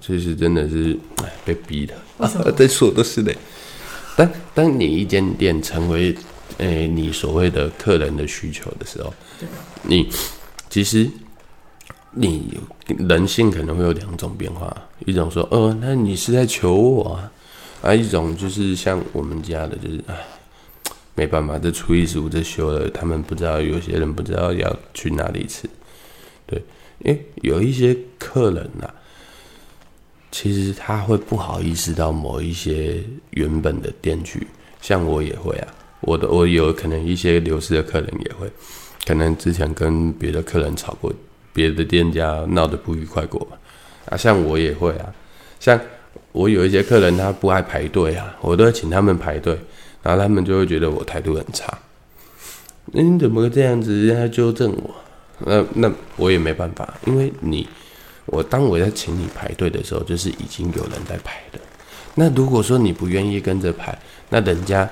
其实真的是哎被逼的，再说 都是的。当当你一间店成为诶、欸、你所谓的客人的需求的时候，你其实你人性可能会有两种变化，一种说哦，那你是在求我啊，啊一种就是像我们家的，就是哎。没办法，这初一十五这休了，他们不知道，有些人不知道要去哪里吃，对，因为有一些客人呐、啊，其实他会不好意思到某一些原本的店去，像我也会啊，我的我有可能一些流失的客人也会，可能之前跟别的客人吵过，别的店家闹得不愉快过啊，像我也会啊，像我有一些客人他不爱排队啊，我都会请他们排队。然后他们就会觉得我态度很差，那你怎么这样子？人家纠正我，那那我也没办法，因为你，我当我在请你排队的时候，就是已经有人在排的。那如果说你不愿意跟着排，那人家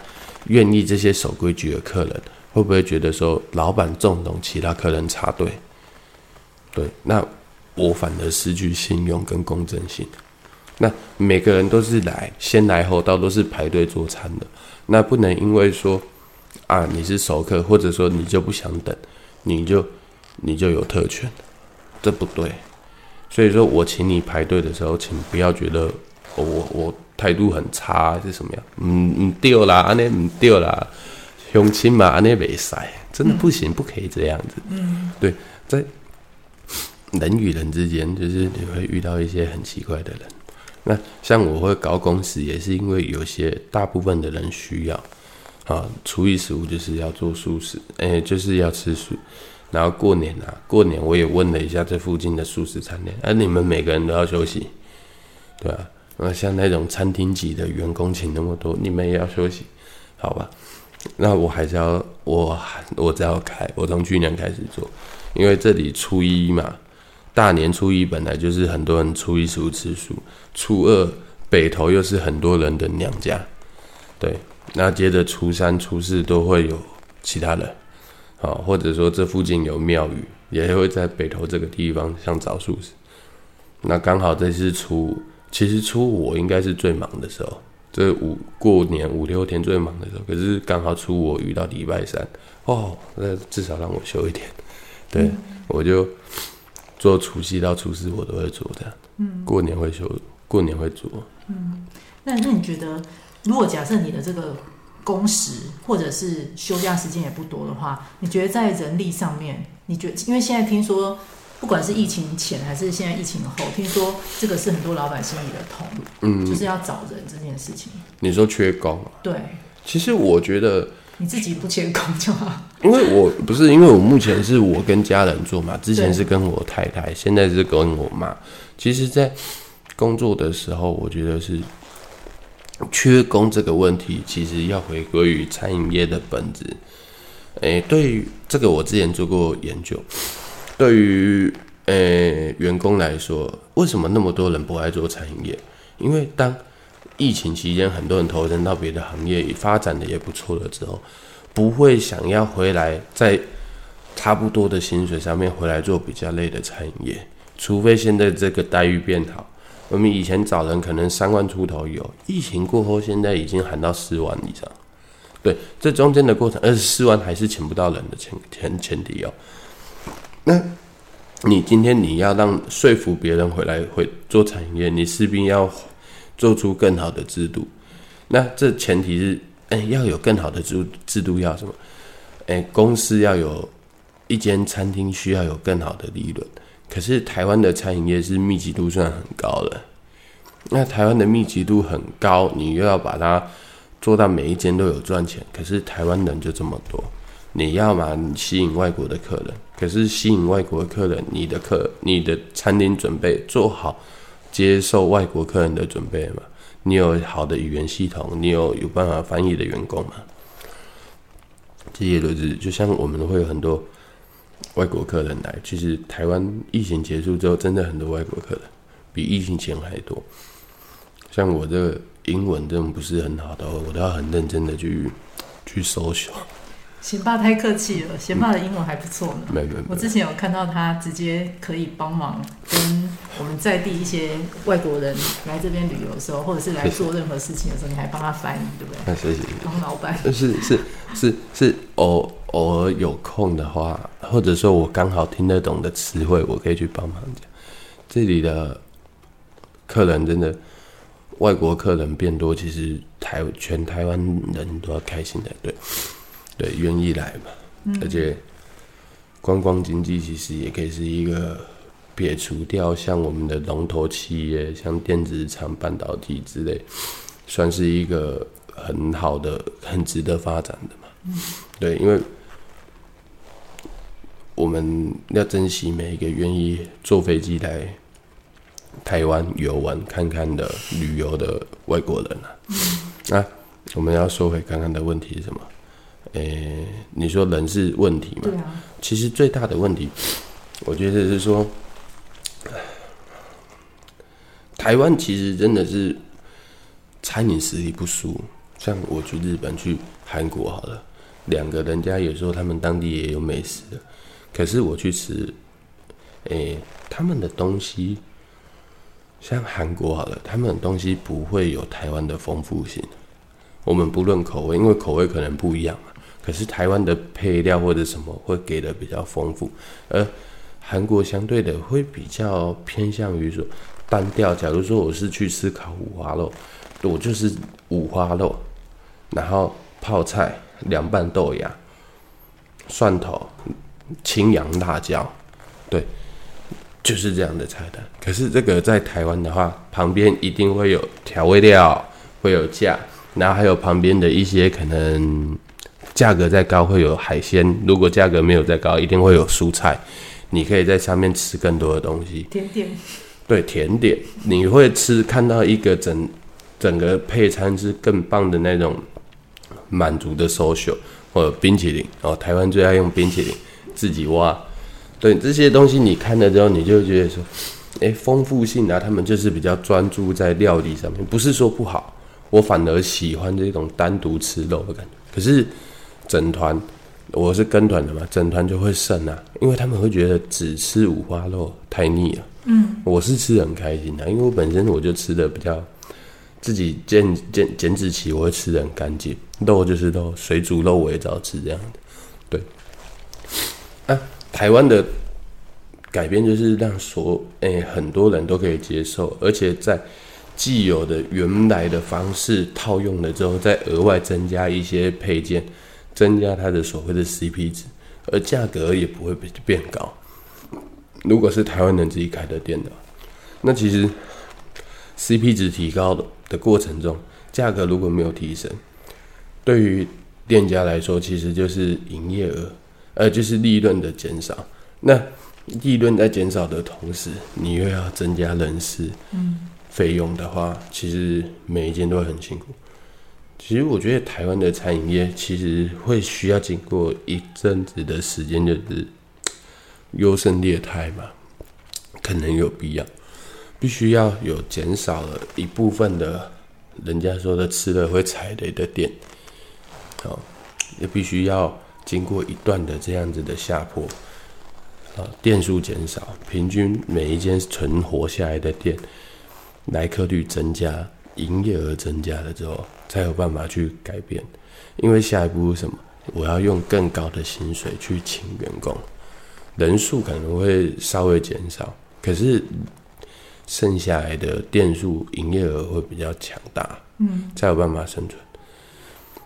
愿意这些守规矩的客人，会不会觉得说老板纵容其他客人插队？对，那我反而失去信用跟公正性。那每个人都是来先来后到，都是排队做餐的。那不能因为说啊，你是熟客，或者说你就不想等，你就你就有特权，这不对。所以说我请你排队的时候，请不要觉得我我态度很差是什么样？嗯嗯，对啦，安尼唔对啦，相亲嘛，安尼袂使，真的不行，不可以这样子。嗯，对，在人与人之间，就是你会遇到一些很奇怪的人。那像我会搞公司，也是因为有些大部分的人需要，啊，厨艺食物就是要做素食，哎、欸，就是要吃素。然后过年啊，过年我也问了一下这附近的素食餐厅，啊，你们每个人都要休息，对吧？那像那种餐厅级的员工请那么多，你们也要休息，好吧？那我还是要我我只要开，我从去年开始做，因为这里初一嘛。大年初一本来就是很多人初一十五吃素，初二北头又是很多人的娘家，对，那接着初三、初四都会有其他人，好，或者说这附近有庙宇，也会在北投这个地方像找素食。那刚好这次初五，其实初五我应该是最忙的时候，这五过年五六天最忙的时候，可是刚好初五我遇到礼拜三，哦，那至少让我休一天，对，嗯、我就。做除夕到初四我都会做这样，嗯，过年会休，过年会做，嗯，那那你觉得，如果假设你的这个工时或者是休假时间也不多的话，你觉得在人力上面，你觉得，因为现在听说，不管是疫情前还是现在疫情后，听说这个是很多老板心里的痛，嗯，就是要找人这件事情。你说缺工？对，其实我觉得。你自己不缺工就好，因为我不是，因为我目前是我跟家人做嘛，之前是跟我太太，现在是跟我妈。其实，在工作的时候，我觉得是缺工这个问题，其实要回归于餐饮业的本质。诶，对于这个，我之前做过研究。对于诶员工来说，为什么那么多人不爱做餐饮业？因为当疫情期间，很多人投身到别的行业，发展的也不错了之后，不会想要回来在差不多的薪水上面回来做比较累的餐饮业，除非现在这个待遇变好。我们以前找人可能三万出头有，疫情过后现在已经喊到四万以上。对，这中间的过程，二十四万还是请不到人的前前前提哦。那你今天你要让说服别人回来会做产业，你势必要。做出更好的制度，那这前提是，哎、要有更好的制制度要什么？哎、公司要有一间餐厅需要有更好的利润。可是台湾的餐饮业是密集度算很高的，那台湾的密集度很高，你又要把它做到每一间都有赚钱。可是台湾人就这么多，你要嘛吸引外国的客人，可是吸引外国的客人，你的客你的餐厅准备做好。接受外国客人的准备嘛？你有好的语言系统，你有有办法翻译的员工嘛？这些都是就像我们会有很多外国客人来。其实台湾疫情结束之后，真的很多外国客人比疫情前还多。像我这个英文真的不是很好的，我都要很认真的去去搜索。贤爸太客气了，贤爸的英文还不错呢。没没没，我之前有看到他直接可以帮忙跟我们在地一些外国人来这边旅游的时候，或者是来做任何事情的时候，你还帮他翻译，对不对？谢谢。当老板。是是是是偶偶尔有空的话，或者说我刚好听得懂的词汇，我可以去帮忙讲。这里的客人真的，外国客人变多，其实台全台湾人都要开心的，对。对，愿意来嘛，嗯、而且观光经济其实也可以是一个撇除掉像我们的龙头企业，像电子厂、半导体之类，算是一个很好的、很值得发展的嘛。嗯、对，因为我们要珍惜每一个愿意坐飞机来台湾游玩看看的旅游的外国人啊。那、嗯啊、我们要说回刚刚的问题是什么？诶、欸，你说人是问题嘛？其实最大的问题，我觉得是说，台湾其实真的是餐饮实力不输。像我去日本、去韩国好了，两个人家有时候他们当地也有美食的，可是我去吃，诶、欸，他们的东西，像韩国好了，他们的东西不会有台湾的丰富性。我们不论口味，因为口味可能不一样嘛。可是台湾的配料或者什么会给的比较丰富，而韩国相对的会比较偏向于说单调。假如说我是去吃烤五花肉，我就是五花肉，然后泡菜、凉拌豆芽、蒜头、青阳辣椒，对，就是这样的菜单。可是这个在台湾的话，旁边一定会有调味料，会有酱，然后还有旁边的一些可能。价格再高会有海鲜，如果价格没有再高，一定会有蔬菜。你可以在上面吃更多的东西。甜点，对甜点，你会吃看到一个整整个配餐是更棒的那种满足的 social 或者冰淇淋哦，台湾最爱用冰淇淋，自己挖。对这些东西，你看了之后，你就觉得说，哎，丰富性啊，他们就是比较专注在料理上面，不是说不好，我反而喜欢这种单独吃肉的感觉。可是。整团，我是跟团的嘛，整团就会剩啊，因为他们会觉得只吃五花肉太腻了。嗯，我是吃的很开心的，因为我本身我就吃的比较自己减减减脂期，我会吃的很干净，肉就是肉，水煮肉我也照吃这样的。对，啊，台湾的改变就是让所诶、欸、很多人都可以接受，而且在既有的原来的方式套用了之后，再额外增加一些配件。增加它的所谓的 CP 值，而价格也不会变变高。如果是台湾人自己开的店的，那其实 CP 值提高的的过程中，价格如果没有提升，对于店家来说，其实就是营业额，呃，就是利润的减少。那利润在减少的同时，你又要增加人事嗯费用的话，其实每一件都会很辛苦。其实我觉得台湾的餐饮业其实会需要经过一阵子的时间，就是 优胜劣汰嘛，可能有必要，必须要有减少了一部分的，人家说的吃了会踩雷的店，好，也必须要经过一段的这样子的下坡，啊，店数减少，平均每一间存活下来的店，来客率增加。营业额增加了之后，才有办法去改变。因为下一步是什么？我要用更高的薪水去请员工，人数可能会稍微减少，可是剩下来的店数、营业额会比较强大，嗯，才有办法生存。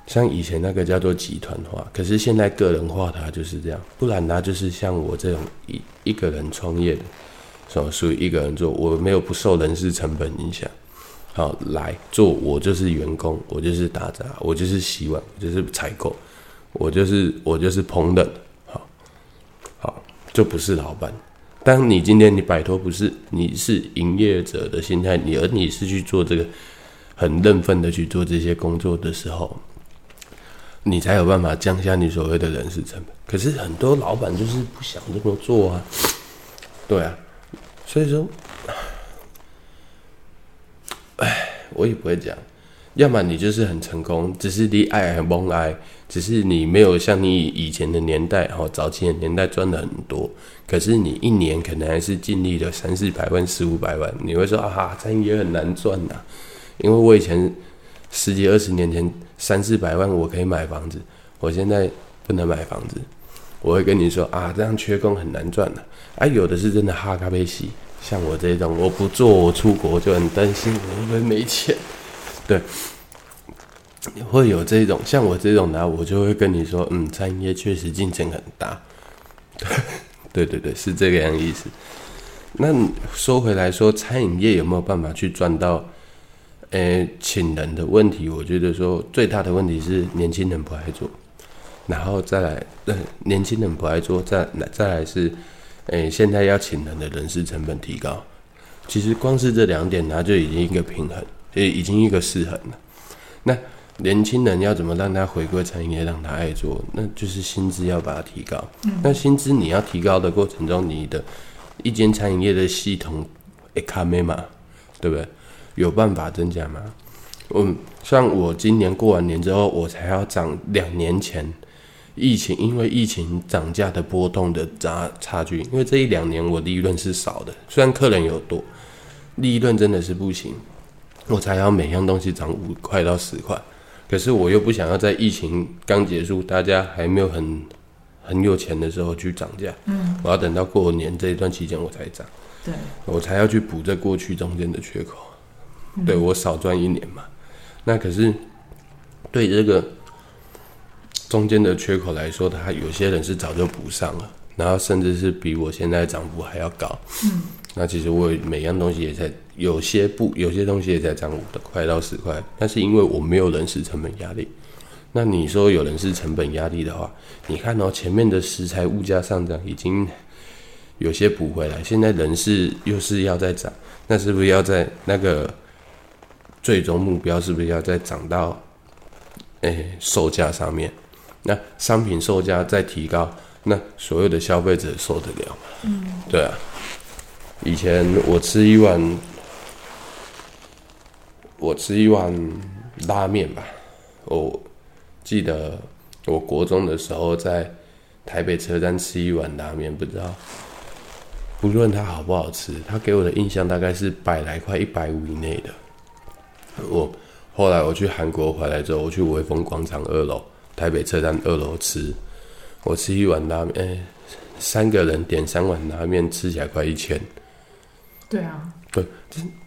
像以前那个叫做集团化，可是现在个人化，它就是这样。不然它就是像我这种一一个人创业的，什么属于一个人做，我没有不受人事成本影响。好，来做，我就是员工，我就是打杂，我就是洗碗，我就是采购，我就是我就是烹饪，好，好，就不是老板。当你今天你摆脱不是，你是营业者的心态，你而你是去做这个很认份的去做这些工作的时候，你才有办法降下你所谓的人事成本。可是很多老板就是不想这么做啊，对啊，所以说。哎，我也不会讲，要么你就是很成功，只是你爱很蒙爱，只是你没有像你以前的年代哦，早期的年代赚的很多，可是你一年可能还是尽力了三四百万、四五百万，你会说啊，餐饮业很难赚呐，因为我以前十几二十年前三四百万我可以买房子，我现在不能买房子，我会跟你说啊，这样缺工很难赚的，啊，有的是真的哈咖啡西，像我这种我不做我出国就很担心我会不会没钱。对，会有这种像我这种的，我就会跟你说，嗯，餐饮业确实竞争很大。对对对对，是这个样意思。那说回来说，餐饮业有没有办法去赚到？诶，请人的问题，我觉得说最大的问题是年轻人不爱做，然后再来，年轻人不爱做，再来再来是，诶，现在要请人的人事成本提高。其实光是这两点，它就已经一个平衡。也已经一个失衡了。那年轻人要怎么让他回归餐饮业，让他爱做？那就是薪资要把它提高。嗯、那薪资你要提高的过程中，你的一间餐饮业的系统，会卡没嘛？对不对？有办法增加吗？嗯，像我今年过完年之后，我才要涨两年前疫情，因为疫情涨价的波动的差差距。因为这一两年我利润是少的，虽然客人有多，利润真的是不行。我才要每样东西涨五块到十块，可是我又不想要在疫情刚结束，大家还没有很很有钱的时候去涨价。嗯，我要等到过年这一段期间我才涨。对，我才要去补这过去中间的缺口。嗯、对，我少赚一年嘛。那可是对这个中间的缺口来说，他有些人是早就补上了，然后甚至是比我现在涨幅还要高。嗯。那其实我每样东西也在有些不，有些东西也在涨五的快到十块，但是因为我没有人事成本压力。那你说有人事成本压力的话，你看哦，前面的食材物价上涨已经有些补回来，现在人事又是要再涨，那是不是要在那个最终目标是不是要再涨到诶售价上面？那商品售价再提高，那所有的消费者受得了吗？嗯，对啊。以前我吃一碗，我吃一碗拉面吧。我记得我国中的时候在台北车站吃一碗拉面，不知道不论它好不好吃，它给我的印象大概是百来块、一百五以内的。我后来我去韩国回来之后，我去微风广场二楼、台北车站二楼吃，我吃一碗拉面，欸，三个人点三碗拉面，吃起来快一千。对啊，对，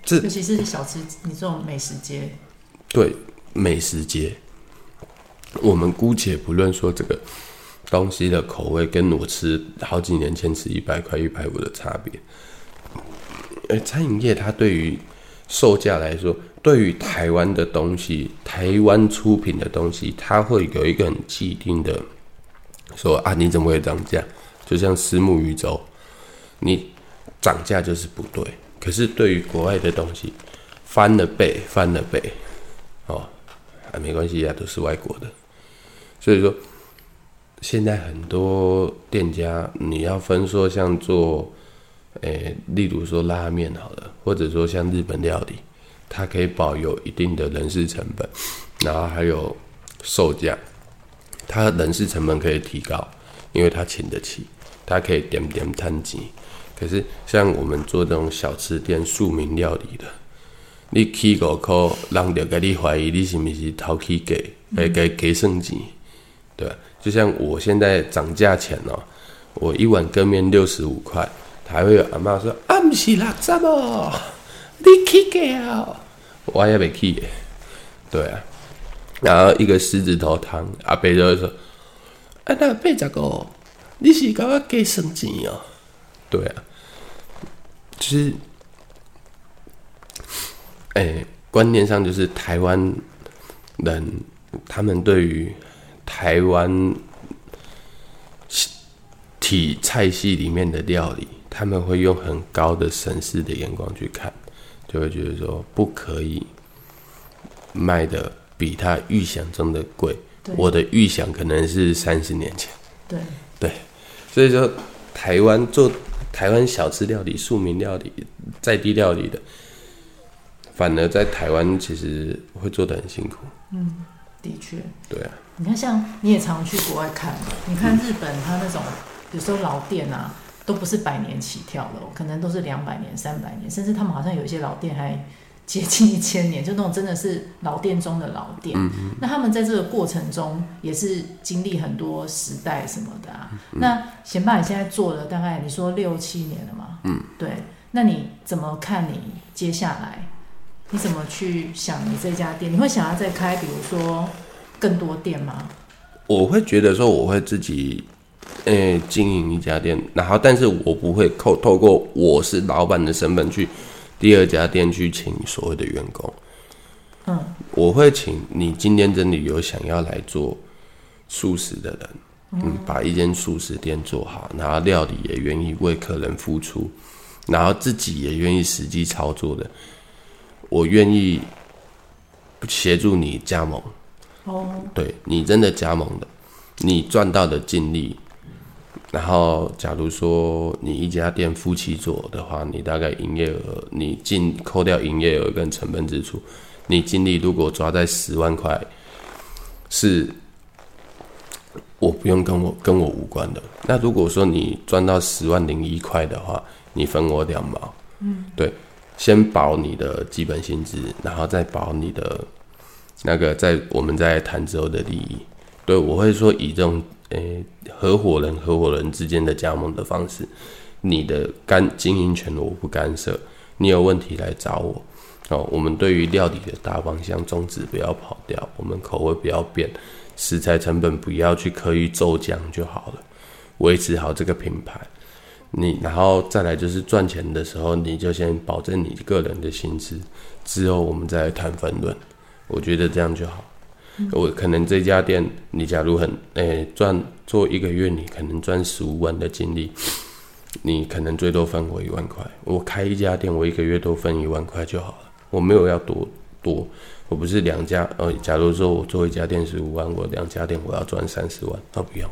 这尤其是小吃，你这种美食街，对美食街，我们姑且不论说这个东西的口味跟我吃好几年前吃一百块、一百五的差别。而餐饮业它对于售价来说，对于台湾的东西，台湾出品的东西，它会有一个很既定的说啊，你怎么会涨价？就像虱目鱼粥，你。涨价就是不对，可是对于国外的东西，翻了倍，翻了倍，哦，啊，没关系呀，都是外国的，所以说，现在很多店家你要分说，像做，诶、例如说拉面好了，或者说像日本料理，它可以保有一定的人事成本，然后还有售价，它人事成本可以提高，因为它请得起，它可以点点摊钱。可是像我们做这种小吃店、庶民料理的，你起五块，人就给你怀疑你是不是偷去给，给给给剩钱，对吧？就像我现在涨价钱哦，我一碗羹面六十五块，还会有阿妈说啊，不是六十哦，你去给哦，我也没去，对啊。然后一个狮子头汤，阿伯就会说，啊，那八十个，你是给我给剩钱哦，对啊。就是，哎、欸，观念上就是台湾人，他们对于台湾体菜系里面的料理，他们会用很高的审视的眼光去看，就会觉得说不可以卖的比他预想中的贵。我的预想可能是三十年前。对对，所以说台湾做。台湾小吃料理、庶民料理、在地料理的反而在台湾其实会做的很辛苦。嗯，的确。对啊。你看，像你也常去国外看，你看日本，它那种有时候老店啊，都不是百年起跳的，可能都是两百年、三百年，甚至他们好像有一些老店还接近一千年，就那种真的是老店中的老店。嗯嗯。那他们在这个过程中也是经历很多时代什么的啊。嗯、那贤爸，你现在做了大概你说六七年了嘛？嗯，对。那你怎么看你接下来？你怎么去想你这家店？你会想要再开，比如说更多店吗？我会觉得说，我会自己呃、欸、经营一家店，然后但是我不会透透过我是老板的身份去第二家店去请所谓的员工。嗯，我会请你今天真的有想要来做素食的人，嗯，把一间素食店做好，然后料理也愿意为客人付出。然后自己也愿意实际操作的，我愿意协助你加盟。哦，对，你真的加盟的，你赚到的净利，然后假如说你一家店夫妻做的话，你大概营业额，你净扣掉营业额跟成本支出，你净利如果抓在十万块，是我不用跟我跟我无关的。那如果说你赚到十万零一块的话，你分我两毛，嗯，对，先保你的基本薪资，然后再保你的那个在我们在谈之后的利益。对，我会说以这种诶、合伙人合伙人之间的加盟的方式，你的干经营权我不干涉，你有问题来找我。哦，我们对于料理的大方向宗旨不要跑掉，我们口味不要变，食材成本不要去刻意骤降就好了，维持好这个品牌。你然后再来就是赚钱的时候，你就先保证你个人的薪资，之后我们再来谈分润。我觉得这样就好。我可能这家店，你假如很诶赚做一个月，你可能赚十五万的净利，你可能最多分我一万块。我开一家店，我一个月都分一万块就好了。我没有要多多，我不是两家。呃，假如说我做一家店十五万，我两家店我要赚三十万，那不用，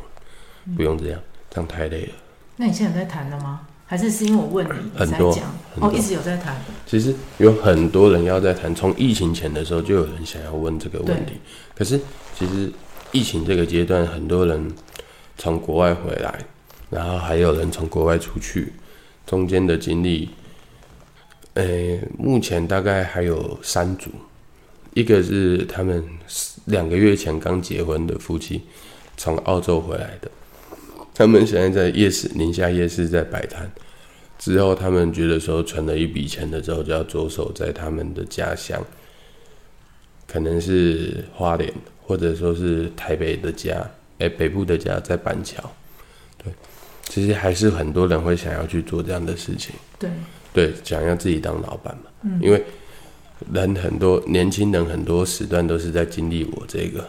不用这样，这样太累了。那你现在在谈了吗？还是是因为我问你，你才讲？哦，一直有在谈。其实有很多人要在谈，从疫情前的时候就有人想要问这个问题。可是其实疫情这个阶段，很多人从国外回来，然后还有人从国外出去，中间的经历，呃，目前大概还有三组，一个是他们两个月前刚结婚的夫妻，从澳洲回来的。他们现在在夜市，宁夏夜市在摆摊。之后，他们觉得说存了一笔钱了之后，就要着手在他们的家乡，可能是花莲，或者说是台北的家，哎、欸，北部的家在板桥。对，其实还是很多人会想要去做这样的事情。对，对，想要自己当老板嘛。嗯，因为人很多，年轻人很多时段都是在经历我这个。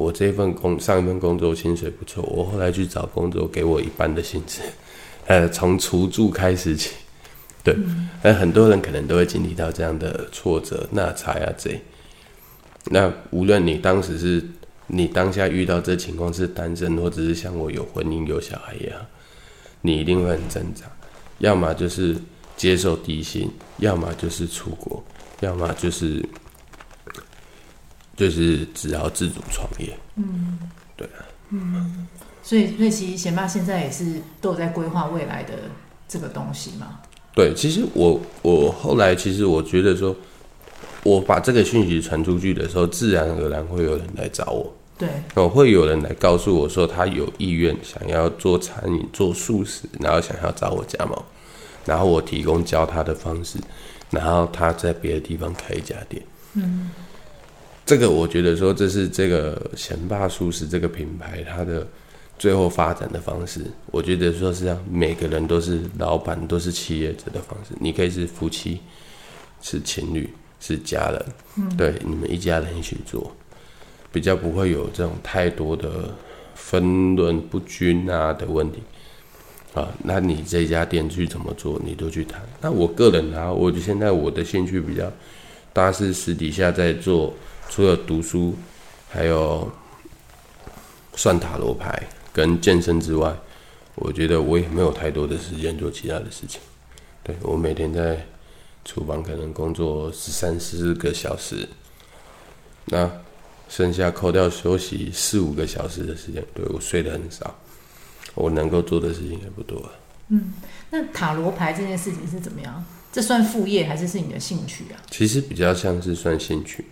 我这份工上一份工作薪水不错，我后来去找工作，给我一半的薪资，呃，从厨助开始起，对，那、嗯、很多人可能都会经历到这样的挫折，那差呀这，那无论你当时是你当下遇到这情况是单身，或者是像我有婚姻有小孩一样，你一定会很挣扎，要么就是接受低薪，要么就是出国，要么就是。就是只要自主创业，嗯，对啊，嗯，所以所以其实贤爸现在也是都有在规划未来的这个东西嘛。对，其实我我后来其实我觉得说，我把这个讯息传出去的时候，自然而然会有人来找我，对，我会有人来告诉我说他有意愿想要做餐饮做素食，然后想要找我加盟，然后我提供教他的方式，然后他在别的地方开一家店，嗯。这个我觉得说，这是这个贤爸素食这个品牌它的最后发展的方式。我觉得说是让每个人都是老板，都是企业者的方式。你可以是夫妻，是情侣，是家人，嗯，对，你们一家人一起做，比较不会有这种太多的分论不均啊的问题。啊，那你这家店去怎么做，你都去谈。那我个人啊，我现在我的兴趣比较大，是私底下在做。除了读书，还有算塔罗牌跟健身之外，我觉得我也没有太多的时间做其他的事情。对，我每天在厨房可能工作十三四个小时，那剩下扣掉休息四五个小时的时间，对，我睡得很少，我能够做的事情也不多。嗯，那塔罗牌这件事情是怎么样？这算副业还是是你的兴趣啊？其实比较像是算兴趣，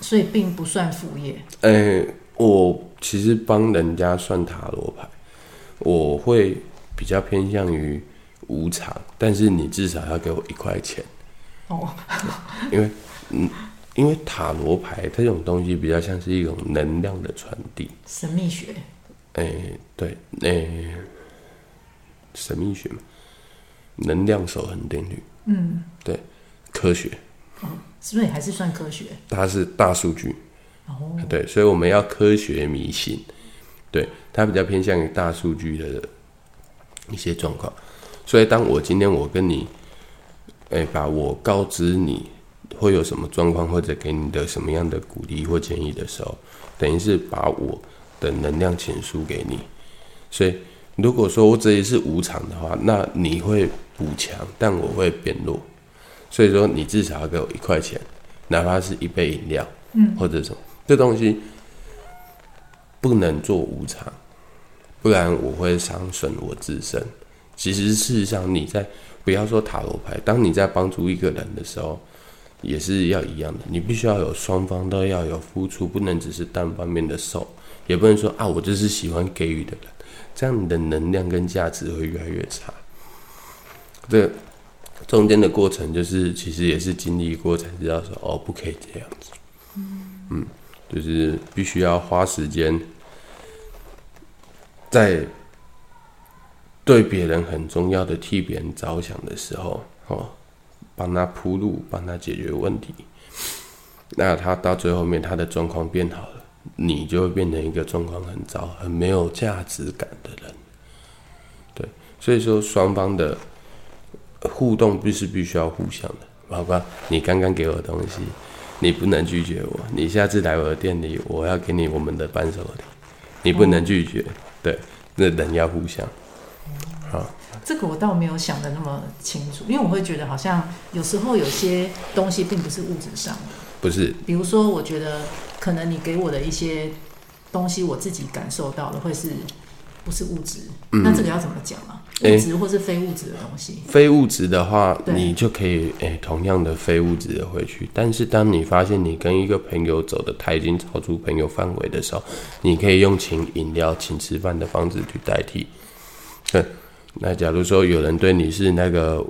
所以并不算副业。呃、欸，我其实帮人家算塔罗牌，我会比较偏向于无偿，但是你至少要给我一块钱哦，因为嗯，因为塔罗牌它这种东西比较像是一种能量的传递，神秘学。哎、欸，对，哎、欸，神秘学嘛，能量守恒定律。嗯，对，科学，哦，是不是还是算科学？它是大数据，哦，对，所以我们要科学迷信，对，它比较偏向于大数据的一些状况。所以，当我今天我跟你，哎，把我告知你会有什么状况，或者给你的什么样的鼓励或建议的时候，等于是把我的能量倾输给你。所以，如果说我这里是无偿的话，那你会。补强，但我会变弱，所以说你至少要给我一块钱，哪怕是一杯饮料，嗯，或者什么，这东西不能做无偿，不然我会伤损我自身。其实事实上，你在不要说塔罗牌，当你在帮助一个人的时候，也是要一样的，你必须要有双方都要有付出，不能只是单方面的受，也不能说啊，我就是喜欢给予的人，这样你的能量跟价值会越来越差。这中间的过程，就是其实也是经历过才知道说哦，不可以这样子。嗯，就是必须要花时间在对别人很重要的替别人着想的时候，哦，帮他铺路，帮他解决问题。那他到最后面，他的状况变好了，你就会变成一个状况很糟、很没有价值感的人。对，所以说双方的。互动必是必须要互相的，包括你刚刚给我的东西，你不能拒绝我。你下次来我的店里，我要给你我们的伴手礼，你不能拒绝。对，那人要互相。好，这个我倒没有想的那么清楚，因为我会觉得好像有时候有些东西并不是物质上的，不是。比如说，我觉得可能你给我的一些东西，我自己感受到的会是。不是物质，嗯、那这个要怎么讲啊？物质或是非物质的东西。欸、非物质的话，你就可以诶、欸，同样的非物质的回去。但是当你发现你跟一个朋友走的太近，超出朋友范围的时候，你可以用请饮料、请吃饭的方式去代替。对，那假如说有人对你是那个，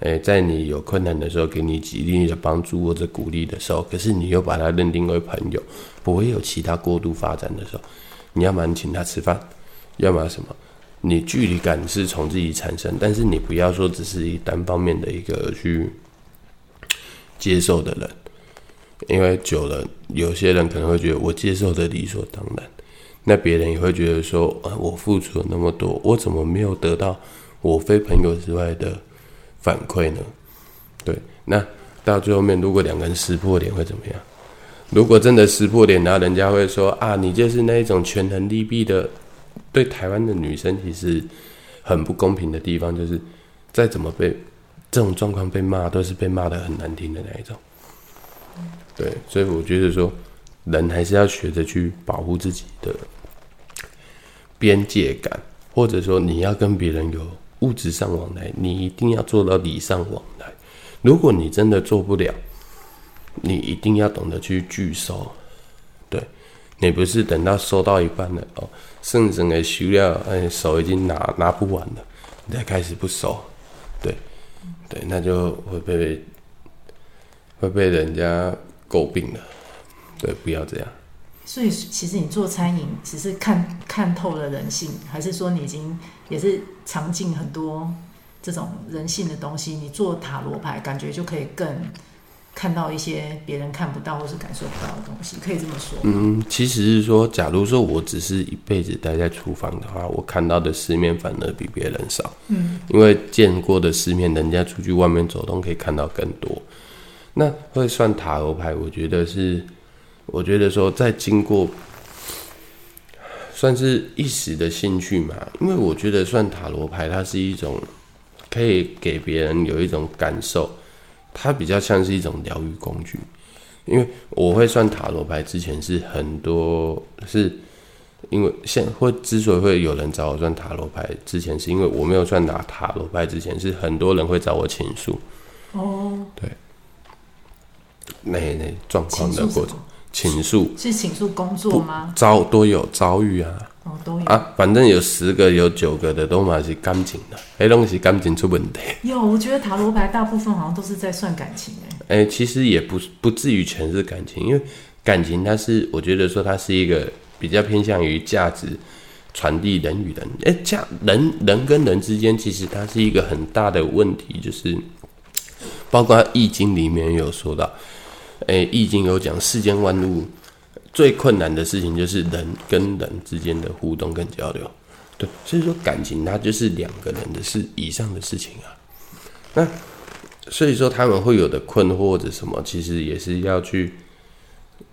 诶、欸，在你有困难的时候给你极力的帮助或者鼓励的时候，可是你又把他认定为朋友，不会有其他过度发展的时候，你要么你请他吃饭。要么什么，你距离感是从自己产生，但是你不要说只是一单方面的一个去接受的人，因为久了，有些人可能会觉得我接受的理所当然，那别人也会觉得说，啊，我付出了那么多，我怎么没有得到我非朋友之外的反馈呢？对，那到最后面，如果两个人撕破脸会怎么样？如果真的撕破脸，然后人家会说啊，你就是那一种权衡利弊的。对台湾的女生其实很不公平的地方，就是再怎么被这种状况被骂，都是被骂得很难听的那一种。对，所以我觉得说，人还是要学着去保护自己的边界感，或者说你要跟别人有物质上往来，你一定要做到礼尚往来。如果你真的做不了，你一定要懂得去拒收。你不是等到收到一半了哦。甚至给修了，哎，手已经拿拿不完了，你再开始不收，对，对，那就会被会被人家诟病了，对，不要这样。所以，其实你做餐饮，只是看看透了人性，还是说你已经也是尝尽很多这种人性的东西？你做塔罗牌，感觉就可以更。看到一些别人看不到或是感受不到的东西，可以这么说。嗯，其实是说，假如说我只是一辈子待在厨房的话，我看到的世面反而比别人少。嗯，因为见过的世面，人家出去外面走动可以看到更多。那会算塔罗牌，我觉得是，我觉得说在经过，算是一时的兴趣嘛。因为我觉得算塔罗牌，它是一种可以给别人有一种感受。它比较像是一种疗愈工具。因为我会算塔罗牌之前是很多是，因为现会之所以会有人找我算塔罗牌之前，是因为我没有算拿塔罗牌之前，是很多人会找我倾诉。哦，对，那那状况的过程，倾诉是倾诉工作吗？遭都有遭遇啊，哦都有啊，反正有十个有九个的都嘛是感情的，哎东西感情出问题。有，我觉得塔罗牌大部分好像都是在算感情哎。哎、欸，其实也不不至于全是感情，因为感情它是，我觉得说它是一个比较偏向于价值传递人与人。哎、欸，价人人跟人之间，其实它是一个很大的问题，就是包括《易经》里面有说到，哎、欸，《易经》有讲世间万物最困难的事情就是人跟人之间的互动跟交流。对，所以说感情它就是两个人的事以上的事情啊。那。所以说他们会有的困惑或者什么，其实也是要去，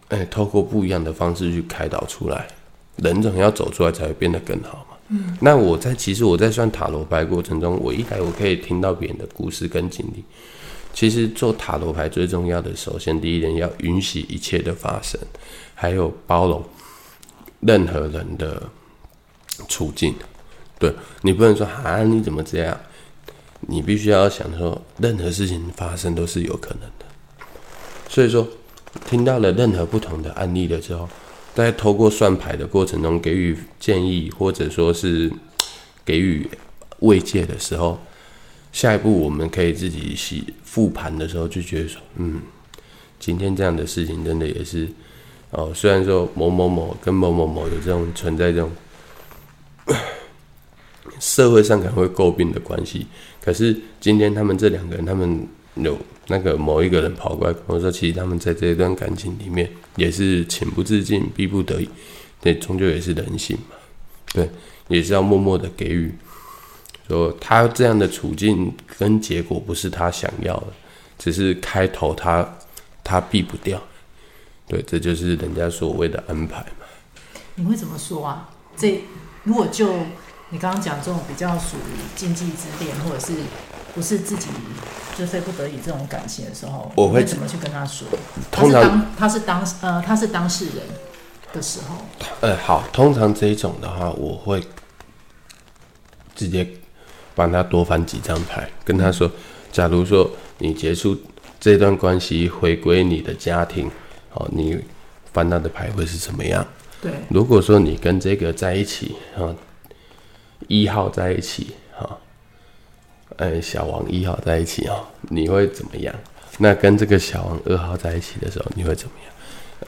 哎，透过不一样的方式去开导出来。人总要走出来才会变得更好嘛。嗯。那我在其实我在算塔罗牌过程中，我一来我可以听到别人的故事跟经历。其实做塔罗牌最重要的，首先第一点要允许一切的发生，还有包容任何人的处境。对，你不能说啊，你怎么这样？你必须要想说，任何事情发生都是有可能的。所以说，听到了任何不同的案例的时候，在透过算牌的过程中给予建议，或者说是给予慰藉的时候，下一步我们可以自己洗复盘的时候，就觉得说，嗯，今天这样的事情真的也是哦。虽然说某某某跟某某某有这种存在这种社会上可能会诟病的关系。可是今天他们这两个人，他们有那个某一个人跑过来跟我说，其实他们在这一段感情里面也是情不自禁、逼不得已，对，终究也是人性嘛，对，也是要默默的给予。说他这样的处境跟结果不是他想要的，只是开头他他避不掉，对，这就是人家所谓的安排嘛。你会怎么说啊？这如果就。你刚刚讲这种比较属于禁忌之恋，或者是不是自己就非不得已这种感情的时候，我会怎么去跟他说？通常他是当呃他是当事人的时候，呃好，通常这一种的话，我会直接帮他多翻几张牌，跟他说，假如说你结束这段关系，回归你的家庭，哦，你翻到的牌会是怎么样？对，如果说你跟这个在一起，啊。一号在一起，哈，哎，小王一号在一起哦，你会怎么样？那跟这个小王二号在一起的时候，你会怎么样？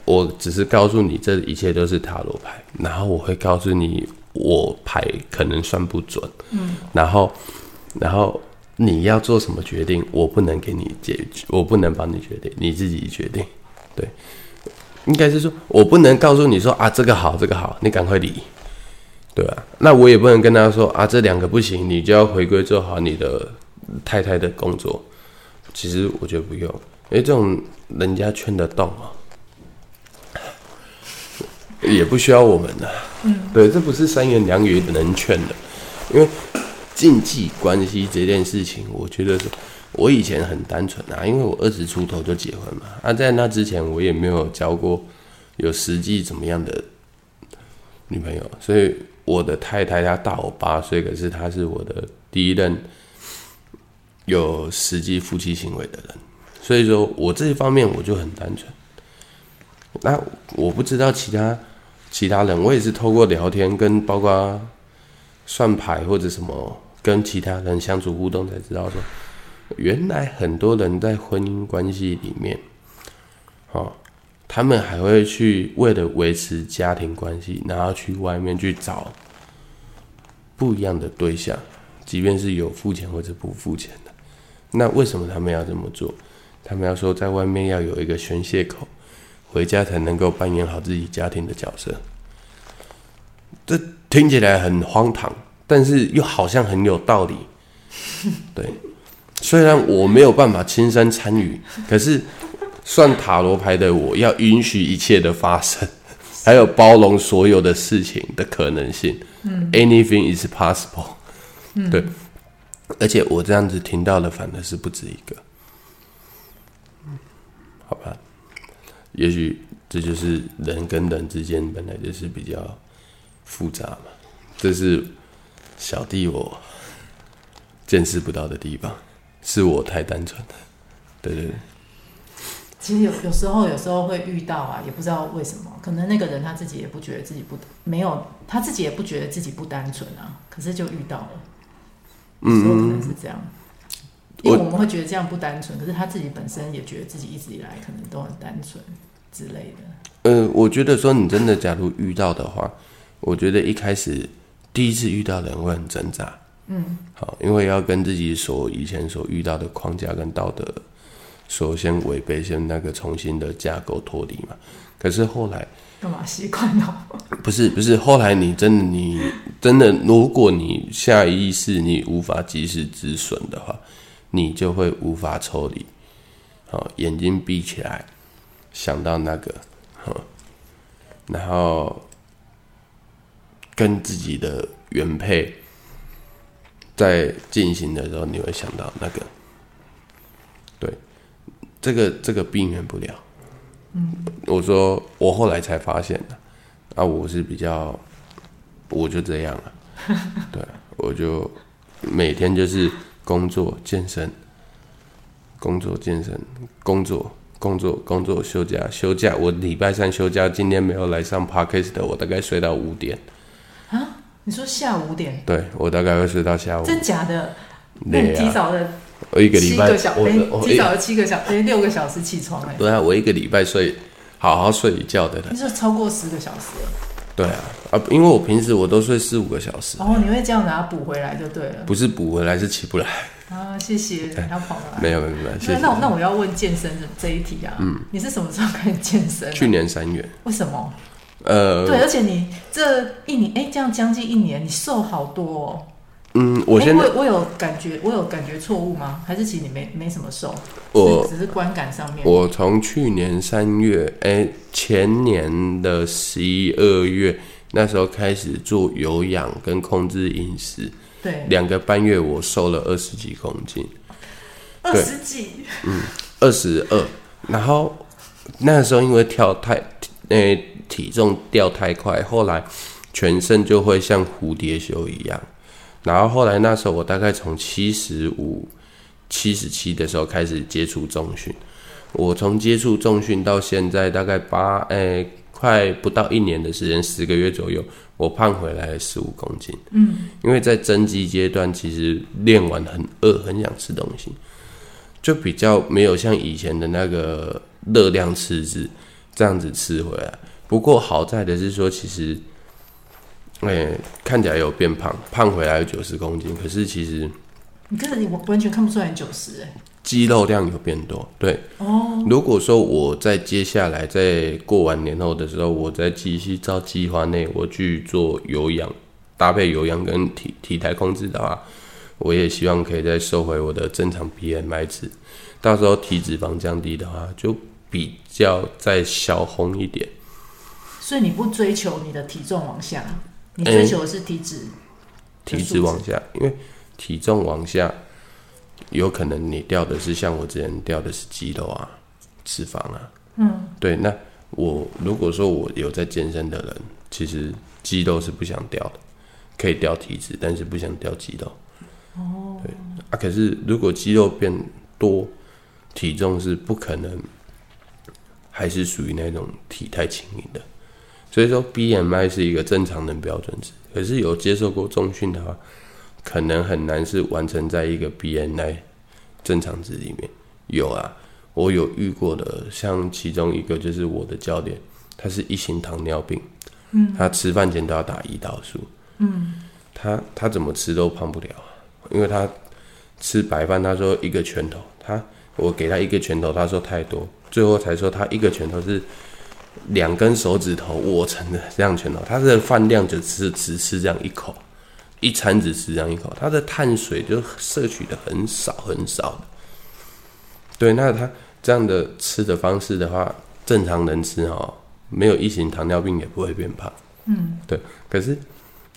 我只是告诉你，这一切都是塔罗牌，然后我会告诉你，我牌可能算不准，嗯，然后，然后你要做什么决定，我不能给你解决，我不能帮你决定，你自己决定，对，应该是说，我不能告诉你说啊，这个好，这个好，你赶快离。对啊，那我也不能跟他说啊，这两个不行，你就要回归做好你的太太的工作。其实我觉得不用，因为这种人家劝得动啊，也不需要我们的。嗯，对，这不是三言两语能劝的。因为禁忌关系这件事情，我觉得是，我以前很单纯啊，因为我二十出头就结婚嘛，啊，在那之前我也没有交过有实际怎么样的女朋友，所以。我的太太她大我八岁，可是她是我的第一任有实际夫妻行为的人，所以说我这一方面我就很单纯。那我不知道其他其他人，我也是透过聊天跟包括算牌或者什么跟其他人相处互动才知道说，原来很多人在婚姻关系里面，哦。他们还会去为了维持家庭关系，然后去外面去找不一样的对象，即便是有付钱或者不付钱的。那为什么他们要这么做？他们要说在外面要有一个宣泄口，回家才能够扮演好自己家庭的角色。这听起来很荒唐，但是又好像很有道理。对，虽然我没有办法亲身参与，可是。算塔罗牌的我要允许一切的发生，还有包容所有的事情的可能性。嗯，anything is possible。嗯，对。而且我这样子听到的反而是不止一个。好吧？也许这就是人跟人之间本来就是比较复杂嘛，这是小弟我见识不到的地方，是我太单纯了。对对对。其实有有时候有时候会遇到啊，也不知道为什么，可能那个人他自己也不觉得自己不没有，他自己也不觉得自己不单纯啊，可是就遇到了，有时候可能是这样，因为我们会觉得这样不单纯，可是他自己本身也觉得自己一直以来可能都很单纯之类的。呃，我觉得说你真的假如遇到的话，我觉得一开始第一次遇到的人会很挣扎，嗯，好，因为要跟自己所以前所遇到的框架跟道德。首先违背，先那个重新的架构脱离嘛。可是后来干嘛习惯了？不是不是，后来你真的你真的，如果你下意识你无法及时止损的话，你就会无法抽离。好，眼睛闭起来，想到那个，好，然后跟自己的原配在进行的时候，你会想到那个。对这个这个避免不了，嗯，我说我后来才发现的，啊，我是比较，我就这样了，对，我就每天就是工作健身，工作健身，工作工作工作休假休假，我礼拜三休假，今天没有来上 Podcast 的，我大概睡到五点，啊，你说下午五点？对，我大概会睡到下午，真假的？那你提早的。我一个礼拜，我提早了七个小时，哎，六个小时起床哎。对啊，我一个礼拜睡，好好睡一觉的。你说超过十个小时？对啊，啊，因为我平时我都睡四五个小时。哦，你会这样拿补回来就对了。不是补回来，是起不来。啊，谢谢，要跑了。没有没有没有，谢谢。那那我要问健身的这一题啊，嗯，你是什么时候开始健身？去年三月。为什么？呃，对，而且你这一年，哎，这样将近一年，你瘦好多哦。嗯，我现在、欸、我，我有感觉，我有感觉错误吗？还是其实你没没什么瘦？我只是观感上面。我从去年三月，哎、欸，前年的十一二月那时候开始做有氧跟控制饮食，对，两个半月我瘦了二十几公斤，二十几，嗯，二十二。然后那个时候因为跳太，呃、欸，体重掉太快，后来全身就会像蝴蝶袖一样。然后后来那时候我大概从七十五、七十七的时候开始接触重训，我从接触重训到现在大概八诶快不到一年的时间，十个月左右，我胖回来了十五公斤。嗯，因为在增肌阶段，其实练完很饿，很想吃东西，就比较没有像以前的那个热量赤字这样子吃回来。不过好在的是说，其实。哎、欸，看起来有变胖，胖回来有九十公斤，可是其实，你可是你完全看不出来九十哎，肌肉量有变多，对哦。如果说我在接下来在过完年后的时候，我再继续照计划内我去做有氧，搭配有氧跟体体态控制的话，我也希望可以再收回我的正常 BMI 值，到时候体脂肪降低的话，就比较再小红一点。所以你不追求你的体重往下？你追求的是体脂，体脂往下，因为体重往下，有可能你掉的是像我之前掉的是肌肉啊、脂肪啊。嗯，对。那我如果说我有在健身的人，其实肌肉是不想掉的，可以掉体脂，但是不想掉肌肉。哦，对啊。可是如果肌肉变多，体重是不可能，还是属于那种体态轻盈的。所以说，BMI 是一个正常的标准值。可是有接受过重训的话，可能很难是完成在一个 BNI 正常值里面。有啊，我有遇过的，像其中一个就是我的教练，他是一型糖尿病，嗯，他吃饭前都要打胰岛素，嗯，他他怎么吃都胖不了，因为他吃白饭，他说一个拳头，他我给他一个拳头，他说太多，最后才说他一个拳头是。两根手指头握成的这样拳头，他的饭量就只只吃这样一口，一餐只吃这样一口，他的碳水就摄取的很少很少的。对，那他这样的吃的方式的话，正常人吃哦，没有一型糖尿病也不会变胖。嗯，对。可是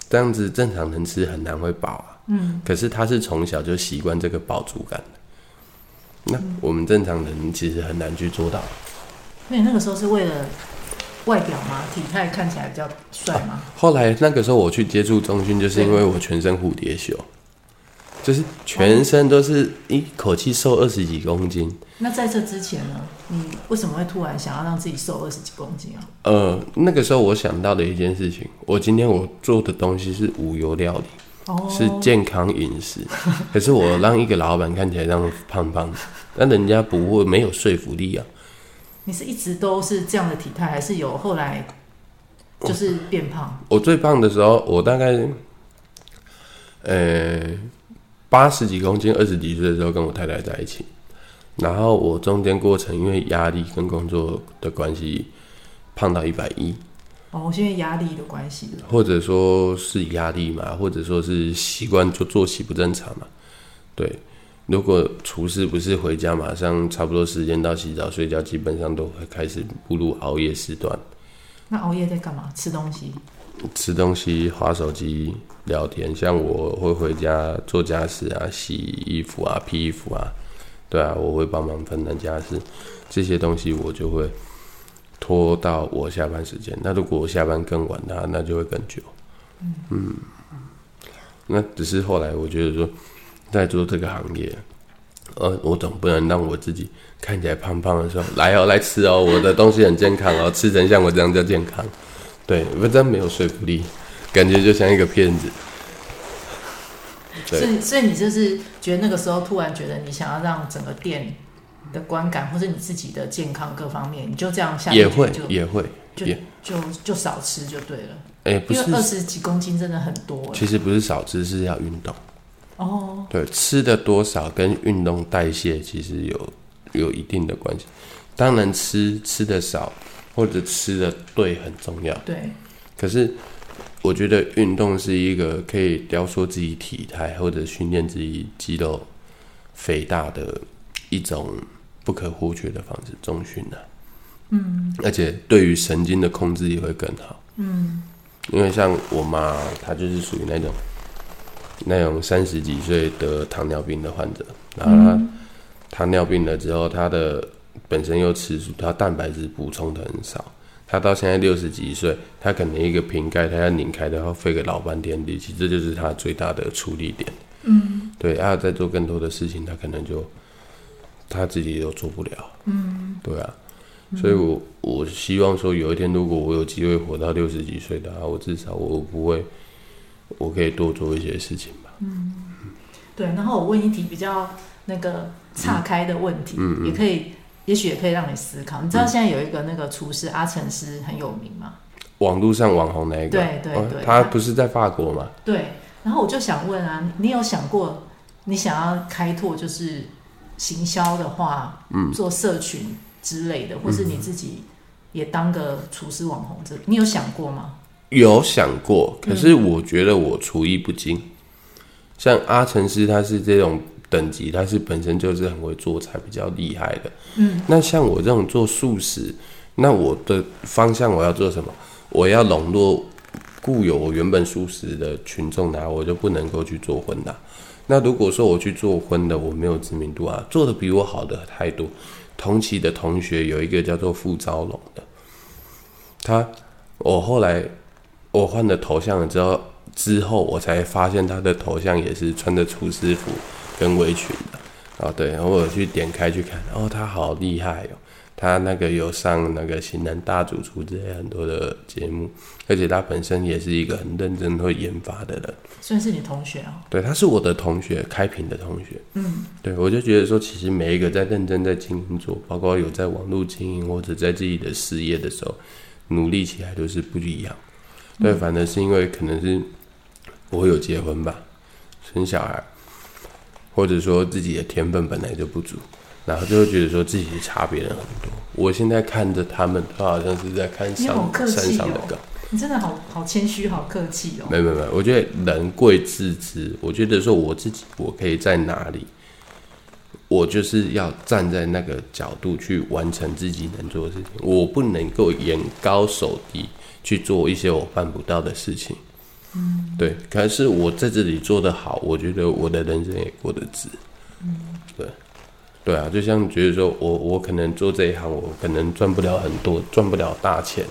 这样子正常人吃很难会饱啊。嗯。可是他是从小就习惯这个饱足感。那我们正常人其实很难去做到。所以那个时候是为了外表吗？体态看起来比较帅吗？啊，后来那个时候我去接触中军，就是因为我全身蝴蝶袖，就是全身都是一口气瘦二十几公斤。那在这之前呢？你为什么会突然想要让自己瘦二十几公斤啊？呃，那个时候我想到的一件事情，我今天我做的东西是无油料理，哦，是健康饮食，可是我让一个老板看起来这样胖胖的，那人家不会没有说服力啊。你是一直都是这样的体态，还是有后来就是变胖？我最胖的时候，我大概呃八十几公斤，二十几岁的时候跟我太太在一起。然后我中间过程因为压力跟工作的关系，胖到一百一。哦，我因为压力的关系。或者说是压力嘛，或者说是习惯做作息不正常嘛。对，如果厨师不是回家马上差不多时间到洗澡睡觉，基本上都会开始步入熬夜时段。那熬夜在干嘛？吃东西。吃东西、划手机、聊天。像我会回家做家事啊，洗衣服啊，披衣服啊。对啊，我会帮忙分担家事，这些东西我就会拖到我下班时间。那如果我下班更晚，那那就会更久。嗯，那只是后来我觉得说，在做这个行业，呃，我总不能让我自己看起来胖胖的时候来哦，来吃哦，我的东西很健康哦，吃成像我这样叫健康。对，不然没有说服力，感觉就像一个骗子。所以，所以你就是觉得那个时候突然觉得你想要让整个店的观感，或是你自己的健康各方面，你就这样下去就也会也会就就就少吃就对了。哎、欸，不是，因为二十几公斤真的很多。其实不是少吃，是要运动。哦，对，吃的多少跟运动代谢其实有有一定的关系。当然吃，吃吃的少或者吃的对很重要。对，可是。我觉得运动是一个可以雕塑自己体态或者训练自己肌肉肥大的一种不可或缺的方式，中训啊，嗯，而且对于神经的控制也会更好，嗯，因为像我妈，她就是属于那种那种三十几岁得糖尿病的患者，然后他糖尿病了之后，他的本身又吃素，他蛋白质补充的很少。他到现在六十几岁，他可能一个瓶盖，他要拧开的话，费个老半天力气，这就是他最大的出力点。嗯，对，他要再做更多的事情，他可能就他自己都做不了。嗯，对啊，所以我我希望说，有一天如果我有机会活到六十几岁的话，我至少我不会，我可以多做一些事情吧。嗯，对。然后我问一题比较那个岔开的问题，嗯嗯、也可以。也许也可以让你思考。你知道现在有一个那个厨师阿成师很有名吗？网络上网红那一个？对对对，他不是在法国吗？对。然后我就想问啊，你有想过你想要开拓就是行销的话，嗯，做社群之类的，或是你自己也当个厨师网红，这你有想过吗？有想过，可是我觉得我厨艺不精。像阿成师，他是这种。等级，他是本身就是很会做菜，比较厉害的。嗯，那像我这种做素食，那我的方向我要做什么？我要笼络固有我原本素食的群众啊，我就不能够去做荤的。那如果说我去做荤的，我没有知名度啊，做的比我好的太多。同期的同学有一个叫做傅昭龙的，他我后来我换了头像了之后，之后我才发现他的头像也是穿着厨师服。跟围裙的哦，对，然后我去点开去看，哦，他好厉害哦，他那个有上那个《型男大主厨》之类很多的节目，而且他本身也是一个很认真会研发的人。算是你同学哦？对，他是我的同学，开平的同学。嗯，对，我就觉得说，其实每一个在认真在经营做，包括有在网络经营或者在自己的事业的时候，努力起来都是不一样。对，嗯、反正是因为可能是我有结婚吧，生小孩。或者说自己的天分本来就不足，然后就会觉得说自己差别人很多。我现在看着他们，他好像是在看山山上的狗。你真的好好谦虚，好客气哦。没没没，我觉得人贵自知。我觉得说我自己，我可以在哪里，我就是要站在那个角度去完成自己能做的事情。我不能够眼高手低去做一些我办不到的事情。嗯，对，可是我在这里做得好，我觉得我的人生也过得值。嗯，对。对啊，就像觉得说我我可能做这一行，我可能赚不了很多，赚不了大钱。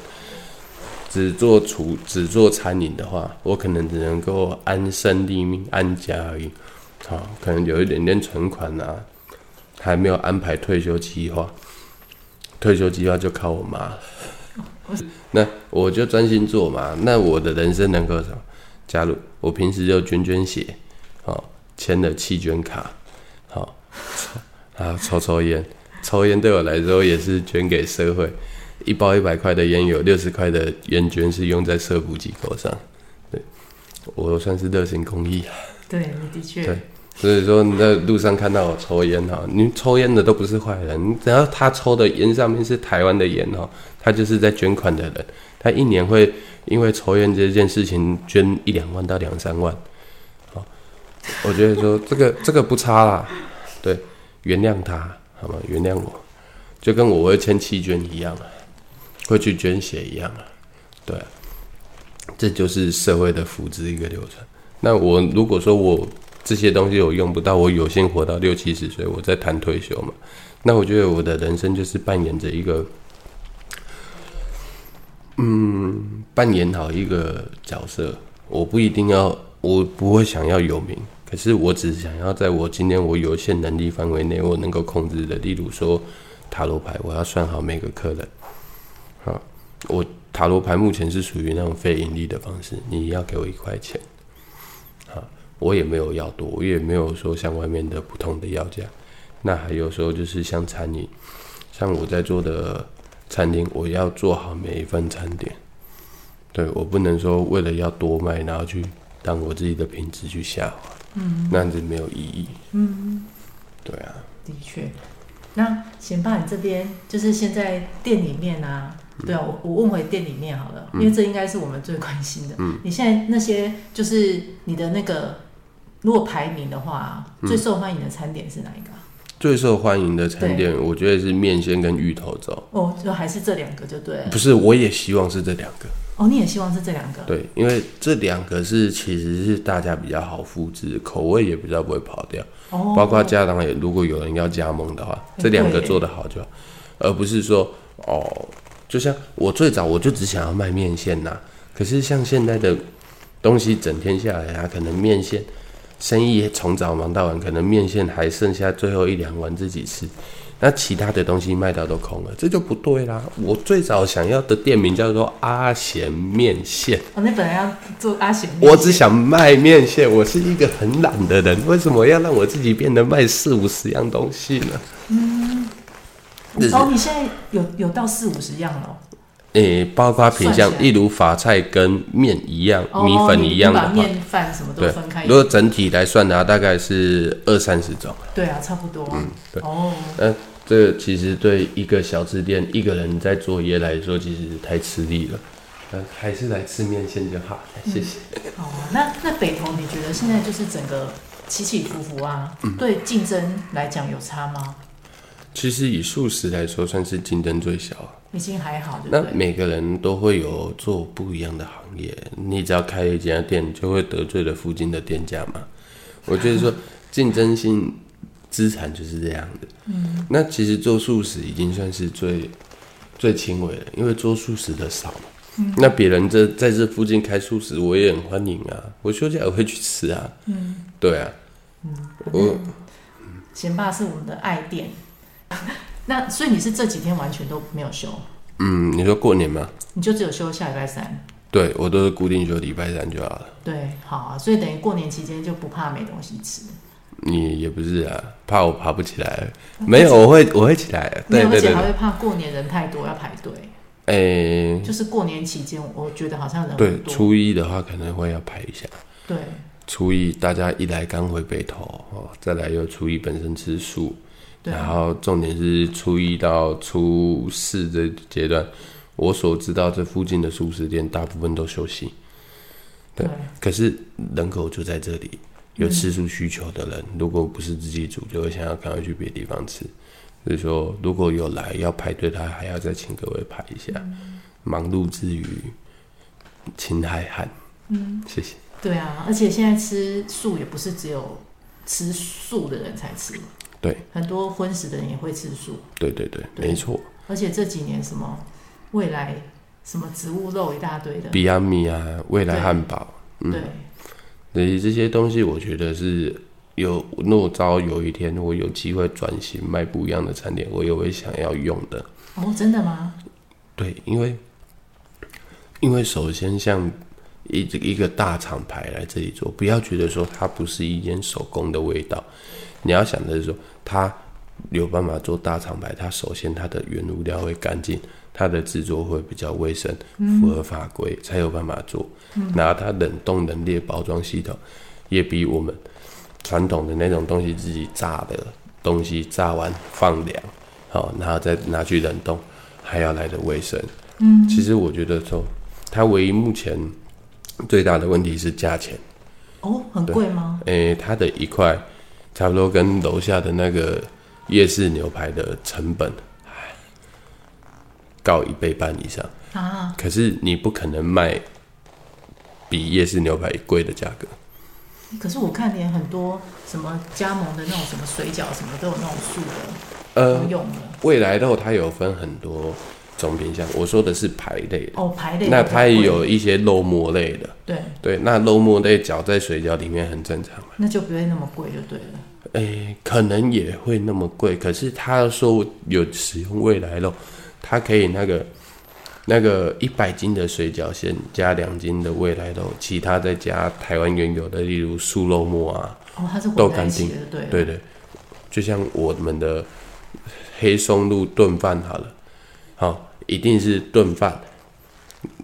只做厨，只做餐饮的话，我可能只能够安身立命、安家而已。好，可能有一点点存款啊，还没有安排退休计划。退休计划就靠我妈了。那我就专心做嘛。那我的人生能够什么？假如我平时就捐捐血，好，签了弃捐卡，好，啊，抽抽烟，抽烟对我来说也是捐给社会。一包一百块的烟，有六十块的烟捐是用在社福机构上，对，我算是热心公益啊。对，你的确。对，所以说你在路上看到我抽烟哈，你抽烟的都不是坏人，只要他抽的烟上面是台湾的烟哈，他就是在捐款的人，他一年会因为抽烟这件事情捐一两万到两三万，好，我觉得说这个这个不差啦，对，原谅他好吗？原谅我，就跟我会签弃捐一样啊。会去捐血一样啊，对，这就是社会的福祉一个流程。那我如果说我这些东西我用不到，我有幸活到六七十岁，我在谈退休嘛，那我觉得我的人生就是扮演着一个，嗯，扮演好一个角色。我不一定要，我不会想要有名，可是我只是想要在我今天我有限能力范围内，我能够控制的，例如说塔罗牌，我要算好每个客人。啊，我塔罗牌目前是属于那种非盈利的方式，你要给我一块钱，我也没有要多，我也没有说像外面的不同的要价。那还有时候就是像餐饮，像我在做的餐厅，我要做好每一份餐点，对，我不能说为了要多卖，然后去当我自己的品质去下滑，嗯，那样子没有意义，嗯，对啊，的确。那贤爸，你这边就是现在店里面啊？对啊，我我问回店里面好了，因为这应该是我们最关心的。嗯，你现在那些就是你的那个，如果排名的话，最受欢迎的餐点是哪一个？最受欢迎的餐点，我觉得是面线跟芋头粥。哦，就还是这两个就对了。不是，我也希望是这两个。哦，你也希望是这两个？对，因为这两个是其实是大家比较好复制，口味也比较不会跑掉。哦，包括家长也，如果有人要加盟的话，这两个做得好就好，而不是说哦。就像我最早我就只想要卖面线呐，可是像现在的东西整天下来啊，可能面线生意从早忙到晚，可能面线还剩下最后一两碗自己吃，那其他的东西卖掉都空了，这就不对啦。我最早想要的店名叫做阿贤面线，哦，那本来要做阿贤，我只想卖面线，我是一个很懒的人，为什么要让我自己变得卖四五十样东西呢？嗯。哦，你现在有有到四五十样了。诶、欸，包括品相，例如法菜跟面一样，哦、米粉一样的话，面饭什么都分开。如果整体来算的话，大概是二三十种。对啊，差不多。嗯，对。哦，那这个其实对一个小吃店一个人在作业来说，其实太吃力了。还是来吃面线就好。谢谢。嗯、好啊，那那北投，你觉得现在就是整个起起伏伏啊，嗯、对竞争来讲有差吗？其实以素食来说，算是竞争最小。已经还好，对对？那每个人都会有做不一样的行业，你只要开一家店，就会得罪了附近的店家嘛。我觉得说竞争性资产就是这样的。嗯。那其实做素食已经算是最最轻微了，因为做素食的少嘛。嗯。那别人这在这附近开素食，我也很欢迎啊。我休假也会去吃啊。嗯。对啊。嗯。我贤爸是我们的爱店。那所以你是这几天完全都没有休？嗯，你说过年吗？你就只有休下礼拜三？对，我都是固定休礼拜三就好了。对，好啊，所以等于过年期间就不怕没东西吃。你也不是啊，怕我爬不起来？没有，我会我会起来。对对对，而且还会怕过年人太多要排队。哎、欸，就是过年期间，我觉得好像人对初一的话可能会要排一下。对，初一大家一来刚回北投哦，再来又初一本身吃素。然后重点是初一到初四这阶段，我所知道这附近的素食店大部分都休息。对，对，可是人口就在这里，有吃素需求的人，嗯、如果不是自己煮，就会想要赶快去别的地方吃。所以说，如果有来要排队，他还要再请各位排一下。嗯、忙碌之余，请海涵。嗯，谢谢。对啊，而且现在吃素也不是只有吃素的人才吃。对，很多荤食的人也会吃素。对对对，对没错。而且这几年什么未来什么植物肉一大堆的，Beyond Meat 啊，未来汉堡，对，嗯，所以这些东西我觉得是有，若朝有一天我有机会转型卖不一样的餐点，我也会想要用的。哦，真的吗？对，因为因为首先像一一个大厂牌来这里做，不要觉得说它不是一间手工的味道，你要想的是说它。有办法做大厂牌，它首先它的原物料会干净，它的制作会比较卫生，符合法规，才有办法做。然后它冷冻冷链包装系统，也比我们传统的那种东西自己炸的东西炸完放凉，好，然后再拿去冷冻，还要来的卫生。嗯，其实我觉得说，它唯一目前最大的问题是价钱。哦，很贵吗？诶、欸，它的一块差不多跟楼下的那个。夜市牛排的成本，高一倍半以上啊！可是你不可能卖比夜市牛排贵的价格。可是我看连很多什么加盟的那种什么水饺什么都有那种素的，呃，用的。未来肉它有分很多我说的是排类的哦，排类。那它也有一些肉末类的，对对，那肉末类搅在水饺里面很正常嘛。那就不会那么贵，就对了。诶、欸，可能也会那么贵，可是他说有使用未来肉，它可以那个那个一百斤的水饺馅加两斤的未来肉，其他再加台湾原有的，例如素肉末啊，哦，它是豆干丁，对对对，就像我们的黑松露炖饭好了，好，一定是炖饭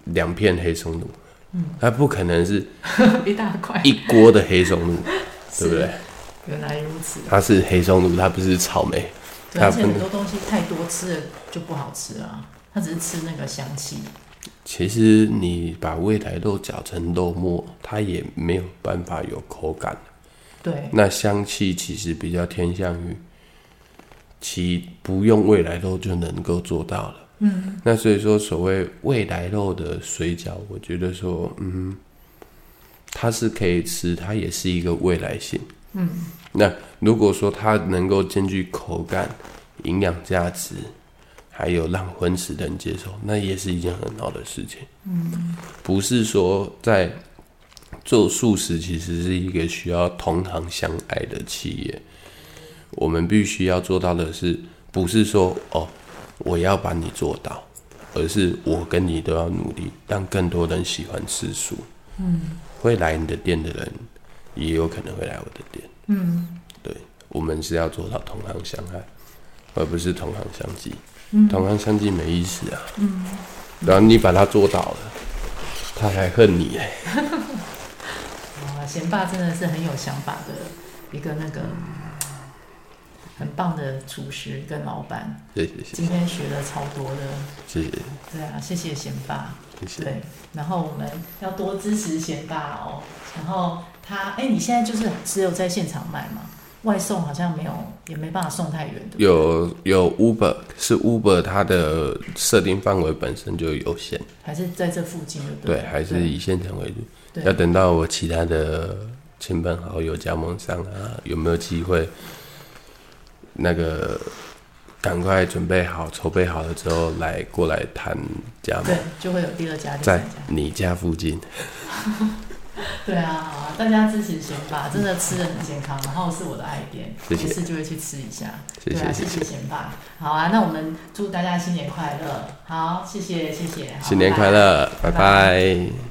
两片黑松露，嗯，它不可能是 一大块一锅的黑松露，对不对？原来如此，它是黑松露，它不是草莓。对，而且很多东西太多吃了就不好吃啊，它只是吃那个香气。其实你把未来肉搅成肉末，它也没有办法有口感。对，那香气其实比较偏向于，其不用未来肉就能够做到了。嗯，那所以说所谓未来肉的水饺，我觉得说，嗯，它是可以吃，它也是一个未来性。嗯，那如果说它能够兼具口感、营养价值，还有让荤食的人接受，那也是一件很好的事情。嗯，不是说在做素食，其实是一个需要同行相爱的企业。我们必须要做到的是，不是说哦，我要把你做到，而是我跟你都要努力，让更多人喜欢吃素。嗯，会来你的店的人。也有可能会来我的店。嗯，对，我们是要做到同行相爱，而不是同行相忌。嗯，同行相忌没意思啊。嗯，然后你把他做到了，他还恨你哎。哇，贤爸真的是很有想法的一个那个很棒的厨师跟老板。谢谢谢谢。今天学了超多的。谢谢。对啊，谢谢贤爸。谢谢。对，然后我们要多支持贤爸哦。然后。他哎，你现在就是只有在现场卖吗？外送好像没有，也没办法送太远的。有有 Uber，是 Uber，它的设定范围本身就有限。还是在这附近就对。对，还是以现场为主。要等到我其他的亲朋好友加盟商啊，有没有机会？那个赶快准备好，筹备好了之后来过来谈加盟。对，就会有第二家在你家附近。对啊，好啊，大家支持贤爸，真的吃的很健康，然后是我的爱店，没事就会去吃一下。谢谢，对啊，谢谢贤爸。好啊，那我们祝大家新年快乐。好，谢谢，谢谢。新年快乐，拜拜。拜拜。